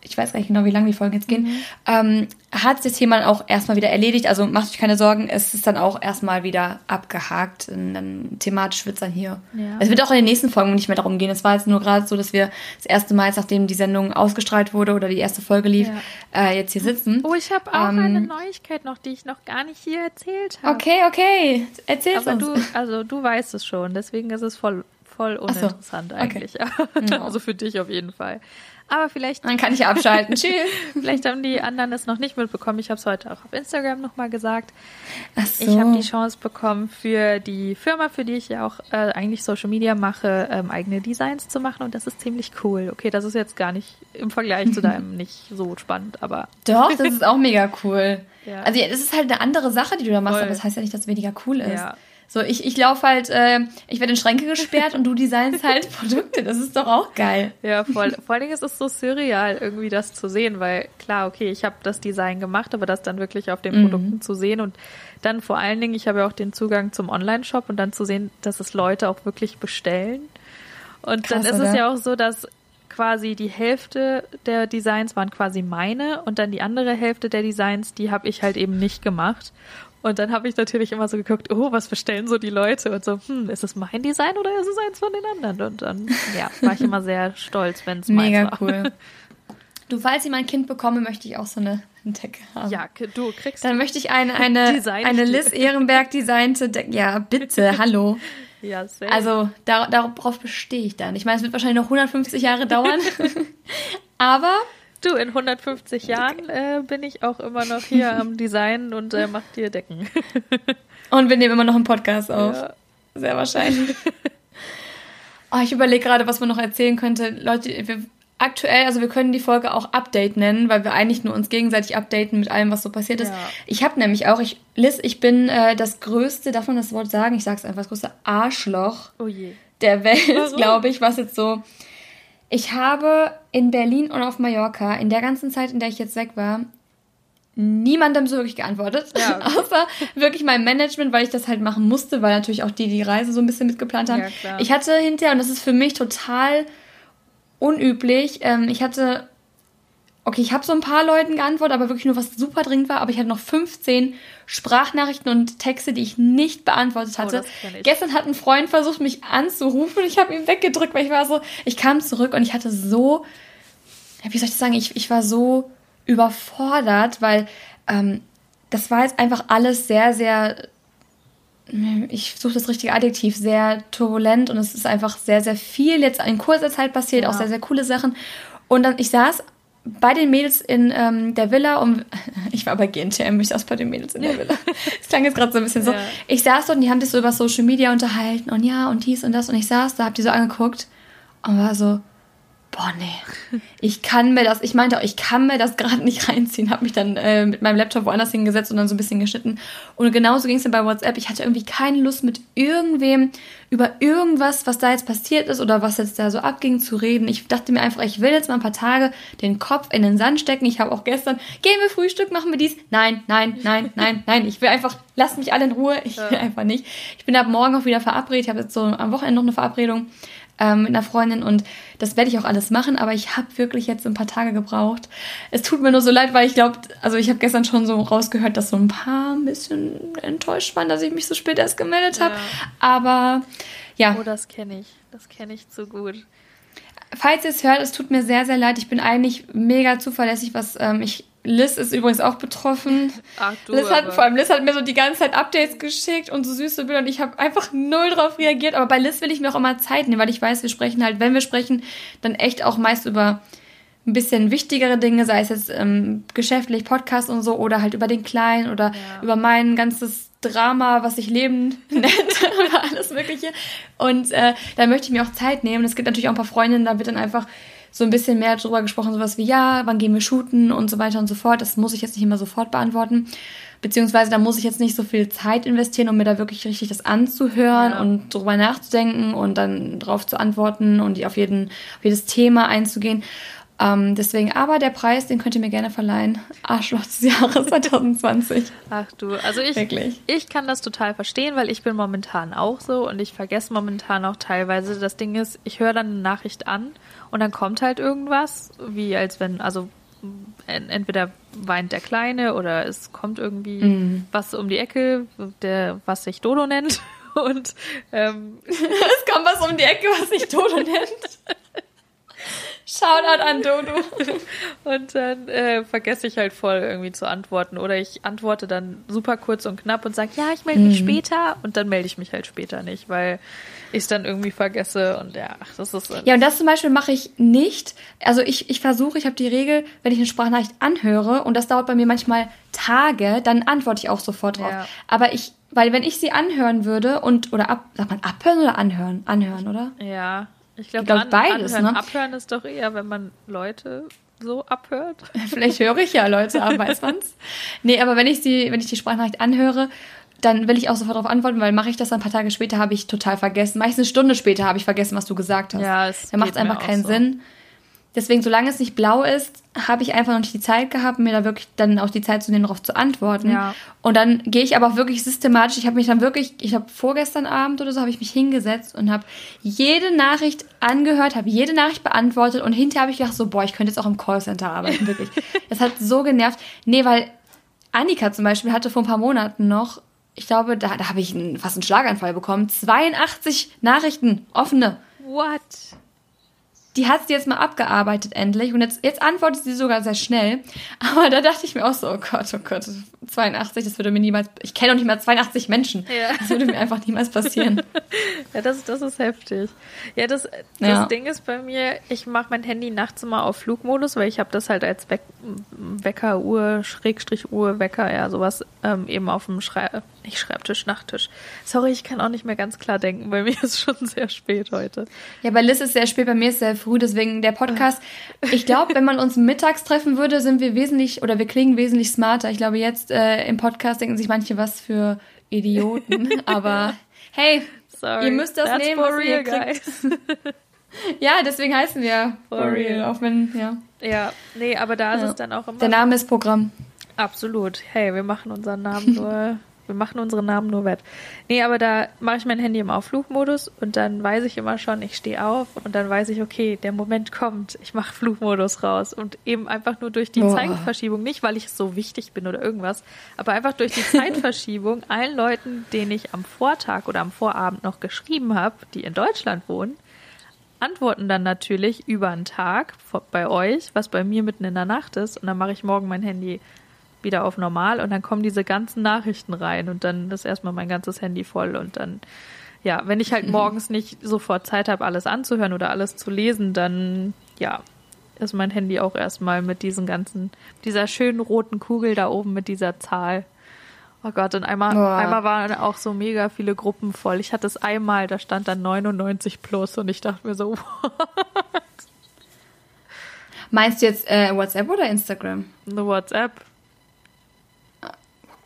ich weiß gar nicht genau, wie lange die Folgen jetzt gehen, ähm, hat das Thema auch erstmal wieder erledigt. Also macht euch keine Sorgen, es ist dann auch erstmal wieder abgehakt. Und dann thematisch wird es dann hier. Ja. Es wird auch in den nächsten Folgen nicht mehr darum gehen. Es war jetzt nur gerade so, dass wir das erste Mal, jetzt, nachdem die Sendung ausgestrahlt wurde oder die erste Folge lief, äh, jetzt hier sitzen. Oh, ich habe auch Ähm, eine Neuigkeit noch, die ich noch gar nicht hier erzählt habe. Okay, okay. Erzähl's Aber uns. du, also du weißt es schon, deswegen ist es voll, voll so, uninteressant okay. eigentlich. also für dich auf jeden Fall. Aber vielleicht. Dann kann ich abschalten. Tschüss. Vielleicht haben die anderen es noch nicht mitbekommen. Ich habe es heute auch auf Instagram nochmal gesagt. Ach so. Ich habe die Chance bekommen, für die Firma, für die ich ja auch äh, eigentlich Social Media mache, ähm, eigene Designs zu machen. Und das ist ziemlich cool. Okay, das ist jetzt gar nicht im Vergleich zu deinem nicht so spannend, aber. Doch, das ist auch mega cool. Ja. Also, es ist halt eine andere Sache, die du da machst, Voll. aber das heißt ja nicht, dass es weniger cool ist. Ja. So, ich, ich laufe halt, äh, ich werde in Schränke gesperrt und du designst halt Produkte. Das ist doch auch geil. Ja, voll. Vor allen Dingen ist es so surreal, irgendwie das zu sehen, weil klar, okay, ich habe das Design gemacht, aber das dann wirklich auf den Mhm. Produkten zu sehen und dann vor allen Dingen, ich habe ja auch den Zugang zum Online-Shop und dann zu sehen, dass es Leute auch wirklich bestellen. Und Krass, dann ist es oder? ja auch so, dass quasi die Hälfte der Designs waren quasi meine und dann die andere Hälfte der Designs, die habe ich halt eben nicht gemacht. Und dann habe ich natürlich immer so geguckt, oh, was bestellen so die Leute? Und so, hm, ist es mein Design oder ist es eins von den anderen? Und dann, ja, war ich immer sehr stolz, wenn es meins Mega war. cool. Du, falls ich mal ein Kind bekomme, möchte ich auch so eine Decke haben. Ja, du kriegst Dann möchte ich eine, eine, eine. Liz Ehrenberg designte Decke. Ja, bitte, hallo. ja, sehr. Also da, darauf bestehe ich dann. Ich meine, es wird wahrscheinlich noch 150 Jahre dauern. Aber du, in 150 Jahren äh, bin ich auch immer noch hier am Design und äh, mach dir Decken. Und wir nehmen immer noch einen Podcast auf. Ja. Sehr wahrscheinlich. oh, ich überlege gerade, was man noch erzählen könnte. Leute, wir, aktuell, also wir können die Folge auch Update nennen, weil wir eigentlich nur uns gegenseitig updaten mit allem, was so passiert ist. Ja. Ich habe nämlich auch, ich, Liz, ich bin äh, das größte, darf man das Wort sagen? Ich sag's einfach, das größte Arschloch Oh der Welt, glaube ich, was jetzt so. Ich habe in Berlin und auf Mallorca, in der ganzen Zeit, in der ich jetzt weg war, niemandem so wirklich geantwortet. Ja. Außer wirklich meinem Management, weil ich das halt machen musste, weil natürlich auch die die Reise so ein bisschen mitgeplant haben. Ja. Ich hatte hinterher, und das ist für mich total unüblich, ähm, ich hatte, okay, ich habe so ein paar Leuten geantwortet, aber wirklich nur was super dringend war, aber ich hatte noch 15 Sprachnachrichten und Texte, die ich nicht beantwortet hatte. Oh, kenn ich. Gestern hat ein Freund versucht, mich anzurufen und ich habe ihn weggedrückt, weil ich war so, ich kam zurück und ich hatte so, wie soll ich das sagen, ich, ich war so überfordert, weil ähm, das war jetzt einfach alles sehr, sehr, ich suche das richtige Adjektiv, sehr turbulent und es ist einfach sehr, sehr viel jetzt in kurzer Zeit passiert, Ja. auch sehr, sehr coole Sachen. Und dann, ich saß bei den Mädels in ähm, der Villa und ich war bei GNTM, ich saß bei den Mädels in der Villa. Das klang jetzt gerade so ein bisschen so. Ja. Ich saß dort und die haben sich so über Social Media unterhalten und ja und dies und das und ich saß da, hab die so angeguckt und war so, boah nee, ich kann mir das, ich meinte auch, ich kann mir das gerade nicht reinziehen, hab mich dann äh, mit meinem Laptop woanders hingesetzt und dann so ein bisschen geschnitten und genauso ging es mir bei WhatsApp, ich hatte irgendwie keine Lust mit irgendwem über irgendwas, was da jetzt passiert ist oder was jetzt da so abging, zu reden. Ich dachte mir einfach, ich will jetzt mal ein paar Tage den Kopf in den Sand stecken. Ich habe auch gestern, gehen wir Frühstück, machen wir dies? Nein, nein, nein, nein, nein. Ich will einfach, lasst mich alle in Ruhe. Ich will einfach nicht. Ich bin ab morgen auch wieder verabredet. Ich habe jetzt so am Wochenende noch eine Verabredung ähm, mit einer Freundin und das werde ich auch alles machen, aber ich habe wirklich jetzt ein paar Tage gebraucht. Es tut mir nur so leid, weil ich glaube, also ich habe gestern schon so rausgehört, dass so ein paar ein bisschen enttäuscht waren, dass ich mich so spät erst gemeldet habe. Ja. Aber ja, Oh, das kenne ich. Das kenne ich zu gut. falls ihr es hört, es tut mir sehr, sehr leid. Ich bin eigentlich mega zuverlässig, was ähm, ich. Liz ist übrigens auch betroffen. Ach du. Liz hat, aber- vor allem Liz hat mir so die ganze Zeit Updates geschickt und so süße Bilder und ich habe einfach null drauf reagiert. Aber bei Liz will ich mir auch immer Zeit nehmen, weil ich weiß, wir sprechen halt, wenn wir sprechen, dann echt auch meist über ein bisschen wichtigere Dinge, sei es jetzt ähm, geschäftlich, Podcast und so, oder halt über den Kleinen oder Ja. über mein ganzes Drama, was ich Leben nenne oder alles Mögliche. Und äh, da möchte ich mir auch Zeit nehmen. Es gibt natürlich auch ein paar Freundinnen, da wird dann einfach so ein bisschen mehr drüber gesprochen, sowas wie, ja, wann gehen wir shooten und so weiter und so fort. Das muss ich jetzt nicht immer sofort beantworten. Beziehungsweise da muss ich jetzt nicht so viel Zeit investieren, um mir da wirklich richtig das anzuhören Ja. und drüber nachzudenken und dann drauf zu antworten und auf, jeden, auf jedes Thema einzugehen. Ähm, deswegen, aber der Preis, den könnt ihr mir gerne verleihen. Arschloch des Jahres 2020. Ach du, also ich, Wirklich. ich kann das total verstehen, weil ich bin momentan auch so und ich vergesse momentan auch teilweise. Das Ding ist, ich höre dann eine Nachricht an und dann kommt halt irgendwas, wie als wenn, also en- entweder weint der Kleine oder es kommt irgendwie Mhm. was um die Ecke, der, was sich Dodo nennt. Und ähm, Es kam was um die Ecke, was sich Dodo nennt. Shoutout an Dodo. Und dann äh, vergesse ich halt voll irgendwie zu antworten. Oder ich antworte dann super kurz und knapp und sage, ja, ich melde mich mhm. später. Und dann melde ich mich halt später nicht, weil ich es dann irgendwie vergesse. Und ja, das ist. Ja, und das zum Beispiel mache ich nicht. Also ich, ich versuche, ich habe die Regel, wenn ich eine Sprachnachricht anhöre, und das dauert bei mir manchmal Tage, dann antworte ich auch sofort drauf. Ja. Aber ich, weil wenn ich sie anhören würde und, oder ab, sagt man abhören oder anhören? Anhören, oder? Ja. Ich glaube, glaub, beides. Anhören, ne? Abhören ist doch eher, wenn man Leute so abhört. Vielleicht höre ich ja Leute ab, weiß man's. Nee, aber wenn ich sie, wenn ich die Sprachnachricht anhöre, dann will ich auch sofort darauf antworten, weil mache ich das ein paar Tage später, habe ich total vergessen. Meistens eine Stunde später habe ich vergessen, was du gesagt hast. Ja, es Dann macht es einfach keinen so. Sinn. Deswegen, solange es nicht blau ist, habe ich einfach noch nicht die Zeit gehabt, mir da wirklich dann auch die Zeit zu nehmen, darauf zu antworten. Ja. Und dann gehe ich aber auch wirklich systematisch. Ich habe mich dann wirklich, ich habe vorgestern Abend oder so, habe ich mich hingesetzt und habe jede Nachricht angehört, habe jede Nachricht beantwortet und hinterher habe ich gedacht so, boah, ich könnte jetzt auch im Callcenter arbeiten, wirklich. das hat so genervt. Nee, weil Annika zum Beispiel hatte vor ein paar Monaten noch, ich glaube, da, da habe ich fast einen Schlaganfall bekommen, 82 Nachrichten, offene. What? Die hat sie jetzt mal abgearbeitet endlich und jetzt, jetzt antwortet sie sogar sehr schnell. Aber da dachte ich mir auch so, oh Gott, oh Gott, 82, das würde mir niemals, ich kenne doch nicht mal 82 Menschen. Ja. Das würde mir einfach niemals passieren. ja, das, das ist heftig. Ja, das, das ja. Ding ist bei mir, ich mache mein Handy nachts immer auf Flugmodus, weil ich habe das halt als Weck, Wecker, Uhr, Schrägstrich Uhr, Wecker, ja, sowas ähm, eben auf dem Schrei nicht Schreibtisch, Nachttisch. Sorry, ich kann auch nicht mehr ganz klar denken. Bei mir ist schon sehr spät heute. Ja, bei Liz ist sehr spät, bei mir ist sehr früh. Deswegen der Podcast. Ich glaube, wenn man uns mittags treffen würde, sind wir wesentlich oder wir klingen wesentlich smarter. Ich glaube, jetzt äh, im Podcast denken sich manche was für Idioten. Aber hey, Sorry, ihr müsst das nehmen, was real, ihr kriegt. ja, deswegen heißen wir for, for real. real. Auch wenn, ja. Ja, nee, aber da ist ja. es dann auch immer. Der Name ist Programm. Absolut. Hey, wir machen unseren Namen nur wir machen unsere Namen nur wett. Nee, aber da mache ich mein Handy im Aufflugmodus und dann weiß ich immer schon, ich stehe auf und dann weiß ich, okay, der Moment kommt, ich mache Flugmodus raus und eben einfach nur durch die Boah. Zeitverschiebung, nicht weil ich so wichtig bin oder irgendwas, aber einfach durch die Zeitverschiebung allen Leuten, denen ich am Vortag oder am Vorabend noch geschrieben habe, die in Deutschland wohnen, antworten dann natürlich über einen Tag bei euch, was bei mir mitten in der Nacht ist und dann mache ich morgen mein Handy wieder auf normal und dann kommen diese ganzen Nachrichten rein und dann ist erstmal mein ganzes Handy voll und dann, ja, wenn ich halt morgens nicht sofort Zeit habe, alles anzuhören oder alles zu lesen, dann, ja, ist mein Handy auch erstmal mit diesen ganzen, dieser schönen roten Kugel da oben mit dieser Zahl. Oh Gott, und einmal, Boah. einmal waren auch so mega viele Gruppen voll. Ich hatte es einmal, da stand dann 99 plus und ich dachte mir so, what? Meinst du jetzt äh, WhatsApp oder Instagram? Eine WhatsApp.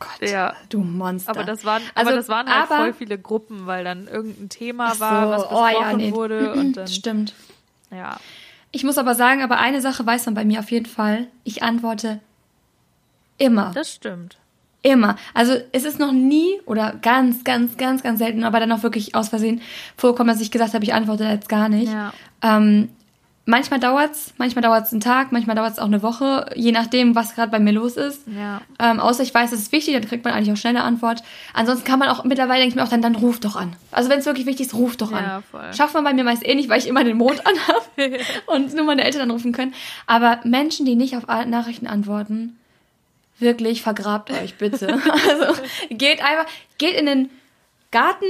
Gott, ja. du Monster. Aber das waren, also, aber das waren halt aber, voll viele Gruppen, weil dann irgendein Thema war, was besprochen oh, ja, nee. wurde. Und dann, Stimmt. Ja. Ich muss aber sagen, aber eine Sache weiß man bei mir auf jeden Fall. Ich antworte immer. Das stimmt. Immer. Also es ist noch nie oder ganz, ganz, ganz, ganz selten, aber dann auch wirklich aus Versehen vorgekommen, dass ich gesagt habe, ich antworte jetzt gar nicht. Ja. Ähm, Manchmal dauert's, manchmal dauert's einen Tag, manchmal dauert's auch eine Woche, je nachdem, was gerade bei mir los ist. Ja. Ähm, außer ich weiß, es ist wichtig, dann kriegt man eigentlich auch schnell eine Antwort. Ansonsten kann man auch mittlerweile denke ich mir auch dann, dann ruf doch an. Also wenn es wirklich wichtig ist, ruf doch ja, an. Voll. Schafft man bei mir meist eh nicht, weil ich immer den Mond anhabe und nur meine Eltern anrufen können. Aber Menschen, die nicht auf Nachrichten antworten, wirklich vergrabt euch bitte. also geht einfach, geht in den Garten,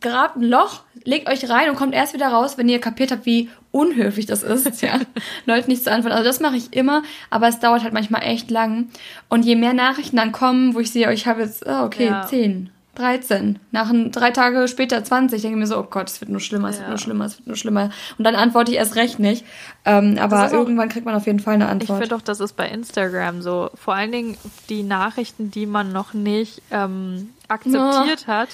grabt ein Loch, legt euch rein und kommt erst wieder raus, wenn ihr kapiert habt, wie unhöflich das ist, ja, Leute nicht zu antworten. Also das mache ich immer, aber es dauert halt manchmal echt lang. Und je mehr Nachrichten dann kommen, wo ich sehe, ich habe jetzt, oh, okay, ja. 10, 13, nach ein, drei Tage später 20, denke ich mir so, oh Gott, es wird nur schlimmer, es ja. wird nur schlimmer, es wird nur schlimmer. Und dann antworte ich erst recht nicht. Ähm, aber irgendwann kriegt man auf jeden Fall eine Antwort. Ich finde doch, das ist bei Instagram so. Vor allen Dingen die Nachrichten, die man noch nicht ähm, akzeptiert oh. hat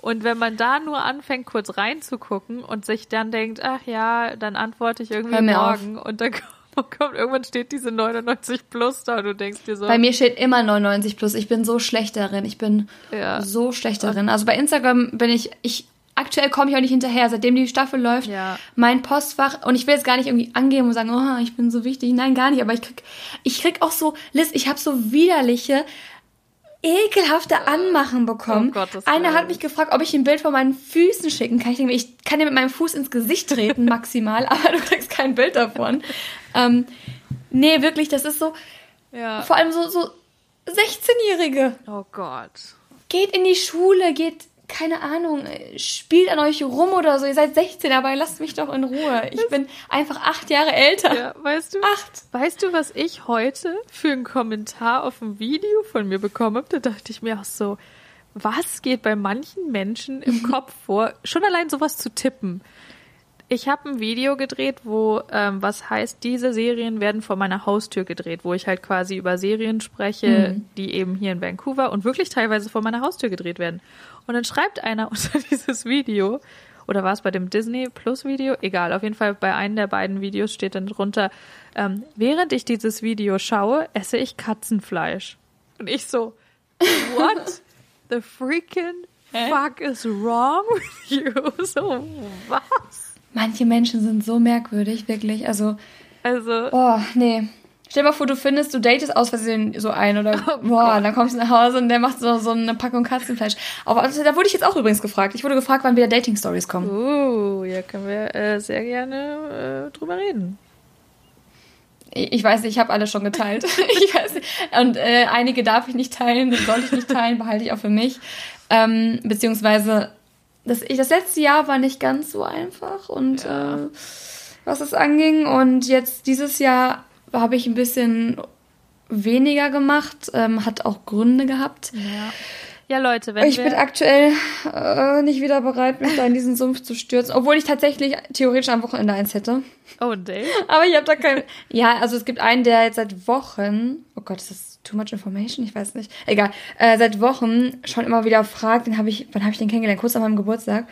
und wenn man da nur anfängt, kurz reinzugucken und sich dann denkt, ach ja, dann antworte ich irgendwie morgen auf. und dann kommt, irgendwann steht diese 99 plus da und du denkst dir so. Bei mir steht immer 99 plus. Ich bin so schlecht darin. Ich bin ja. so schlecht darin. Also bei Instagram bin ich, ich, aktuell komme ich auch nicht hinterher, seitdem die Staffel läuft. Ja. Mein Postfach, und ich will jetzt gar nicht irgendwie angeben und sagen, oh, ich bin so wichtig. Nein, gar nicht. Aber ich krieg, ich krieg auch so, Liz, ich habe so widerliche ekelhafte Anmachen bekommen. Oh Gott, Einer hat mich gefragt, ob ich ein Bild von meinen Füßen schicken kann. Ich denke, ich kann dir mit meinem Fuß ins Gesicht treten maximal, aber du kriegst kein Bild davon. ähm, nee, wirklich, das ist so. Ja. Vor allem so, so 16-Jährige. Oh Gott. Geht in die Schule, geht keine Ahnung, spielt an euch rum oder so. Ihr seid 16, aber lasst mich doch in Ruhe. Ich bin einfach acht Jahre älter. Ja, weißt du? Acht. Weißt du, was ich heute für einen Kommentar auf ein Video von mir bekommen habe? Da dachte ich mir auch so, was geht bei manchen Menschen im Kopf vor, schon allein sowas zu tippen? Ich habe ein Video gedreht, wo ähm, was heißt, diese Serien werden vor meiner Haustür gedreht, wo ich halt quasi über Serien spreche, mhm. die eben hier in Vancouver und wirklich teilweise vor meiner Haustür gedreht werden. Und dann schreibt einer unter dieses Video, oder war es bei dem Disney Plus Video? Egal, auf jeden Fall bei einem der beiden Videos steht dann drunter, ähm, während ich dieses Video schaue, esse ich Katzenfleisch. Und ich so, what the freaking fuck is wrong with you? So, was? Manche Menschen sind so merkwürdig, wirklich. Also, also, oh, nee. Stell dir mal vor, du findest, du datest aus Versehen so ein oder oh boah, dann kommst du nach Hause und der macht so, so eine Packung Katzenfleisch. Aber also, da wurde ich jetzt auch übrigens gefragt. Ich wurde gefragt, wann wieder Dating-Stories kommen. Uh, ja, können wir äh, sehr gerne äh, drüber reden. Ich weiß nicht, ich habe alle schon geteilt. ich weiß nicht. Und äh, einige darf ich nicht teilen, soll ich nicht teilen, behalte ich auch für mich. Ähm, beziehungsweise das, ich, das letzte Jahr war nicht ganz so einfach und ja. äh, was es anging. Und jetzt dieses Jahr habe ich ein bisschen weniger gemacht, ähm, hat auch Gründe gehabt. Ja. Ja, Leute, wenn ich bin aktuell äh, nicht wieder bereit, mich da in diesen Sumpf zu stürzen, obwohl ich tatsächlich theoretisch am Wochenende eins hätte. Oh, Dave. Aber ich habe da kein. Ja, also es gibt einen, der jetzt seit Wochen. Oh Gott, ist das too much information? Ich weiß nicht. Egal. Äh, seit Wochen schon immer wieder fragt, den habe ich, wann habe ich den kennengelernt? Kurz an meinem Geburtstag.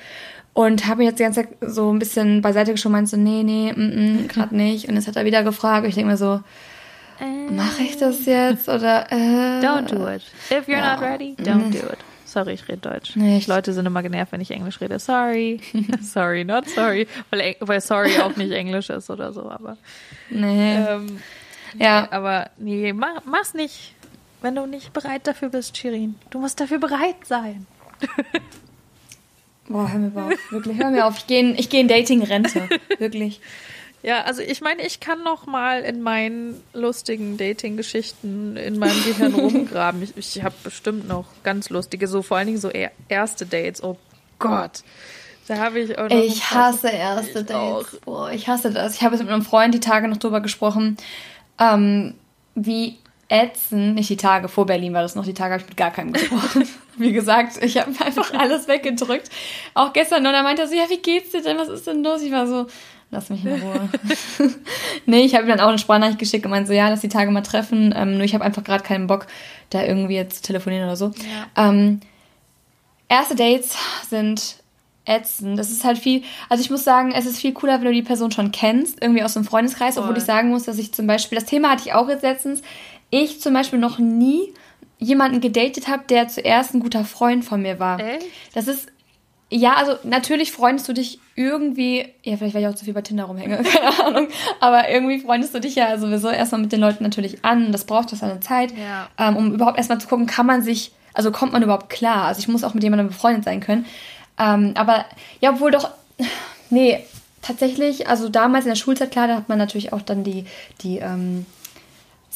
Und habe jetzt die ganze Zeit so ein bisschen beiseite geschoben, meinte so, nee, nee, mm, mm, gerade nicht. Und jetzt hat er wieder gefragt. Ich denke mir so, äh, mache ich das jetzt oder? Äh, don't do it. If you're ja. not ready, don't do it. Sorry, ich rede Deutsch. Nicht. Leute sind immer genervt, wenn ich Englisch rede. Sorry. sorry, not sorry. Weil, weil sorry auch nicht Englisch ist oder so, aber. Nee. Ähm, ja. Nee, aber nee, mach, mach's nicht, wenn du nicht bereit dafür bist, Shirin. Du musst dafür bereit sein. Boah, hör mir auf. Wirklich, hör mir auf. Ich gehe ich geh in Dating-Rente. Wirklich. Ja, also ich meine, ich kann noch mal in meinen lustigen Dating-Geschichten in meinem Gehirn rumgraben. Ich, ich habe bestimmt noch ganz lustige, so vor allen Dingen so erste Dates. Oh Gott. Da habe ich auch noch Ich hasse erste Dates. Auch. Boah, ich hasse das. Ich habe jetzt mit einem Freund die Tage noch drüber gesprochen, ähm, wie ätzend, nicht die Tage vor Berlin war das noch, die Tage habe ich mit gar keinem gesprochen. wie gesagt, ich habe einfach alles weggedrückt. Auch gestern, und er meinte so, ja, wie geht's dir denn, was ist denn los? Ich war so, lass mich in Ruhe. nee, ich habe ihm dann auch eine Sprachnachricht geschickt und meinte so, ja, lass die Tage mal treffen. Ähm, nur ich habe einfach gerade keinen Bock, da irgendwie jetzt zu telefonieren oder so. Ja. Ähm, erste Dates sind ätzend. Das ist halt viel, also ich muss sagen, es ist viel cooler, wenn du die Person schon kennst, irgendwie aus dem Freundeskreis, Voll. obwohl ich sagen muss, dass ich zum Beispiel, das Thema hatte ich auch jetzt letztens, ich zum Beispiel noch nie jemanden gedatet habe, der zuerst ein guter Freund von mir war. Echt? Das ist, ja, also natürlich freundest du dich irgendwie, ja, vielleicht weil ich auch zu viel bei Tinder rumhänge, keine Ahnung, aber irgendwie freundest du dich ja sowieso erstmal mit den Leuten natürlich an. Das braucht das eine Zeit, ja. ähm, um überhaupt erstmal zu gucken, kann man sich, also kommt man überhaupt klar. Also ich muss auch mit jemandem befreundet sein können. Ähm, aber ja, obwohl doch, nee, tatsächlich, also damals in der Schulzeit, klar, da hat man natürlich auch dann die, die ähm,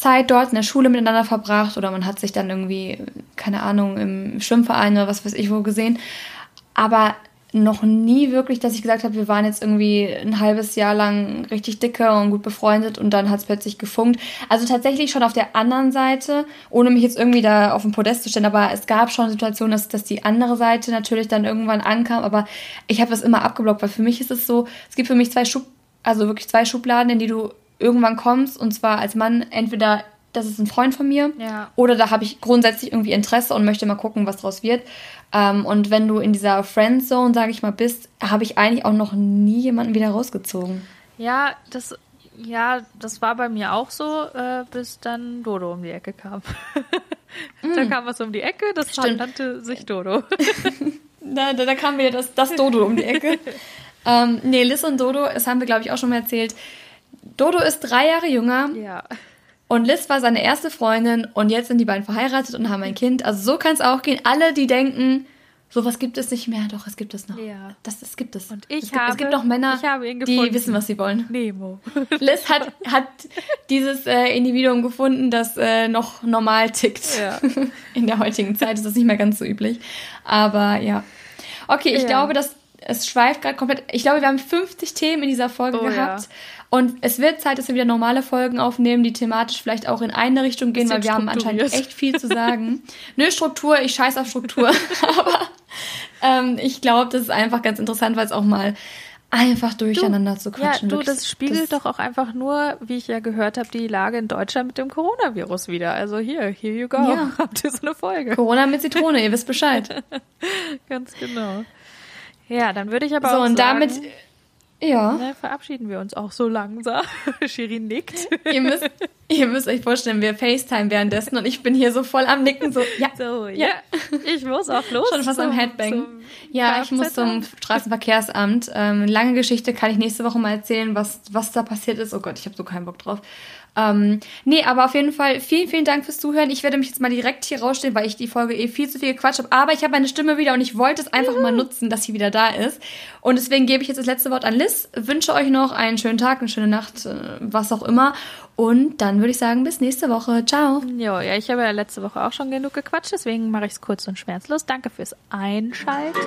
Zeit dort in der Schule miteinander verbracht oder man hat sich dann irgendwie, keine Ahnung, im Schwimmverein oder was weiß ich wo gesehen. Aber noch nie wirklich, dass ich gesagt habe, wir waren jetzt irgendwie ein halbes Jahr lang richtig dicke und gut befreundet und dann hat es plötzlich gefunkt. Also tatsächlich schon auf der anderen Seite, ohne mich jetzt irgendwie da auf den Podest zu stellen, aber es gab schon Situationen, dass, dass die andere Seite natürlich dann irgendwann ankam, aber ich habe das immer abgeblockt, weil für mich ist es so, es gibt für mich zwei Schub, also wirklich zwei Schubladen, in die du irgendwann kommst und zwar als Mann entweder das ist ein Freund von mir. Ja. Oder da habe ich grundsätzlich irgendwie Interesse und möchte mal gucken, was draus wird. Ähm, und wenn du in dieser Friendzone, sage ich mal, bist, habe ich eigentlich auch noch nie jemanden wieder rausgezogen. Ja, das, ja, das war bei mir auch so, äh, bis dann Dodo um die Ecke kam. da mm. kam was um die Ecke, das Stimmt. nannte sich Dodo. da, da, da, kam wieder das, das Dodo um die Ecke. ähm, nee, Liz und Dodo, das haben wir, glaube ich, auch schon mal erzählt. Dodo ist drei Jahre jünger. Ja. Und Liz war seine erste Freundin und jetzt sind die beiden verheiratet und haben ein Kind. Also so kann es auch gehen. Alle, die denken, sowas gibt es nicht mehr, doch, es gibt es noch. Ja. Das, das gibt es. Und ich es, gibt, habe, es gibt noch Männer, die wissen, was sie wollen. Nemo. Liz hat, hat dieses äh, Individuum gefunden, das äh, noch normal tickt. Ja. In der heutigen Zeit ist das nicht mehr ganz so üblich. Aber ja. Okay, ich Ja. glaube, dass es schweift gerade komplett. Ich glaube, wir haben 50 Themen in dieser Folge Oh, gehabt. ja. Und es wird Zeit, dass wir wieder normale Folgen aufnehmen, die thematisch vielleicht auch in eine Richtung gehen, weil wir haben anscheinend echt viel zu sagen. Nö, Struktur, ich scheiß auf Struktur. Aber ähm, ich glaube, das ist einfach ganz interessant, weil es auch mal einfach durcheinander zu Ja, quatschen. du, wirklich. das spiegelt doch auch einfach nur, wie ich ja gehört habe, die Lage in Deutschland mit dem Coronavirus wieder. Also hier, here you go. Ja. Habt ihr so eine Folge? Corona mit Zitrone, ihr wisst Bescheid. Ganz genau. Ja, dann würde ich aber So, auch und sagen, damit, ja, ne, verabschieden wir uns auch so langsam. Shirin nickt. ihr müsst, ihr müsst euch vorstellen, wir FaceTime währenddessen und ich bin hier so voll am Nicken, so, ja, So, ja. Ich muss auch los. schon fast am zum- Headbang. zum Ja, ich muss zum. Straßenverkehrsamt. Ähm, lange Geschichte kann ich nächste Woche mal erzählen, was, was da passiert ist. Oh Gott, ich habe so keinen Bock drauf. Ähm, nee, aber auf jeden Fall vielen, vielen Dank fürs Zuhören. Ich werde mich jetzt mal direkt hier rausstellen, weil ich die Folge eh viel zu viel gequatscht habe. Aber ich habe meine Stimme wieder und ich wollte es einfach mal nutzen, dass sie wieder da ist. Und deswegen gebe ich jetzt das letzte Wort an Liz. Wünsche euch noch einen schönen Tag, eine schöne Nacht, äh, was auch immer. Und dann würde ich sagen, bis nächste Woche. Ciao. Jo, ja, ich habe ja letzte Woche auch schon genug gequatscht, deswegen mache ich es kurz und schmerzlos. Danke fürs Einschalten.